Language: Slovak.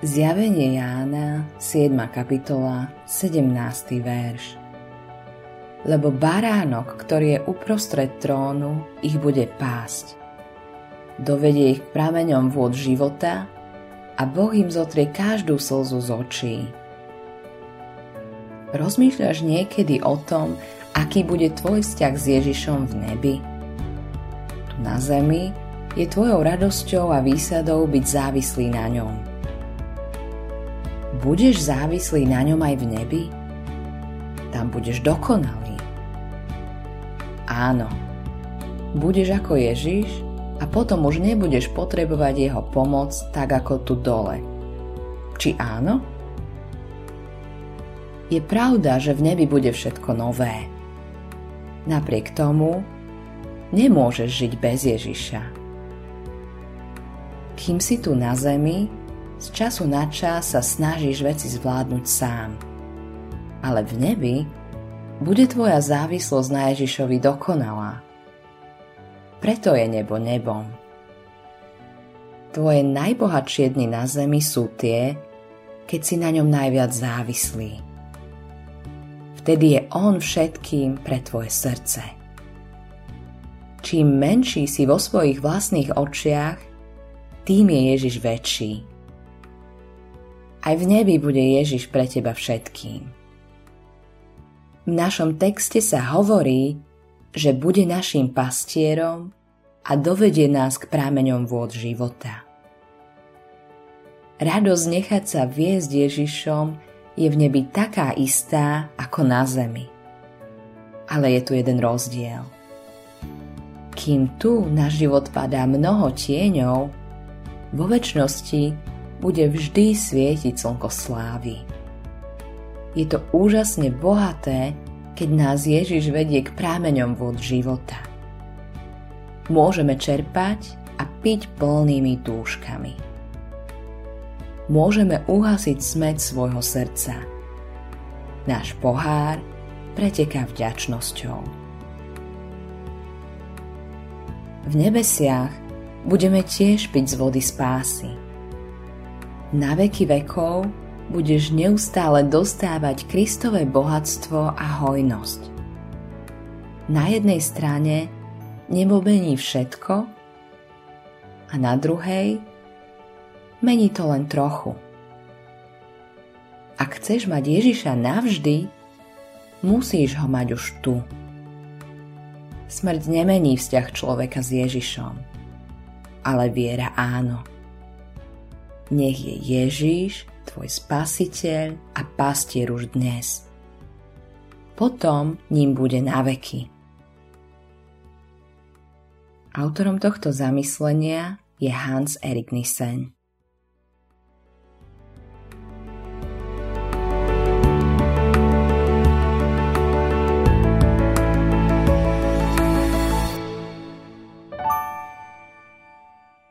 Zjavenie Jána, 7. kapitola, 17. verš. Lebo baránok, ktorý je uprostred trónu, ich bude pásť. Dovedie ich k prameňom vôd života a Boh im zotrie každú slzu z očí. Rozmýšľaš niekedy o tom, aký bude tvoj vzťah s Ježišom v nebi? Tu na zemi je tvojou radosťou a výsadou byť závislý na ňom budeš závislý na ňom aj v nebi? Tam budeš dokonalý. Áno, budeš ako Ježiš a potom už nebudeš potrebovať jeho pomoc tak ako tu dole. Či áno? Je pravda, že v nebi bude všetko nové. Napriek tomu nemôžeš žiť bez Ježiša. Kým si tu na zemi, z času na čas sa snažíš veci zvládnuť sám. Ale v nebi bude tvoja závislosť na Ježišovi dokonalá. Preto je nebo nebom. Tvoje najbohatšie dny na zemi sú tie, keď si na ňom najviac závislý. Vtedy je On všetkým pre tvoje srdce. Čím menší si vo svojich vlastných očiach, tým je Ježiš väčší aj v nebi bude Ježiš pre teba všetkým. V našom texte sa hovorí, že bude našim pastierom a dovedie nás k prámeňom vôd života. Radosť nechať sa viesť Ježišom je v nebi taká istá ako na zemi. Ale je tu jeden rozdiel. Kým tu na život padá mnoho tieňov, vo väčšnosti bude vždy svietiť slnko slávy. Je to úžasne bohaté, keď nás Ježiš vedie k prámeňom vod života. Môžeme čerpať a piť plnými dúškami. Môžeme uhasiť smet svojho srdca. Náš pohár preteká vďačnosťou. V nebesiach budeme tiež piť z vody spásy na veky vekov budeš neustále dostávať Kristové bohatstvo a hojnosť. Na jednej strane nebo mení všetko a na druhej mení to len trochu. Ak chceš mať Ježiša navždy, musíš ho mať už tu. Smrť nemení vzťah človeka s Ježišom, ale viera áno. Nech je Ježíš tvoj spasiteľ a pastier už dnes. Potom ním bude na veky. Autorom tohto zamyslenia je Hans Erik Nissen.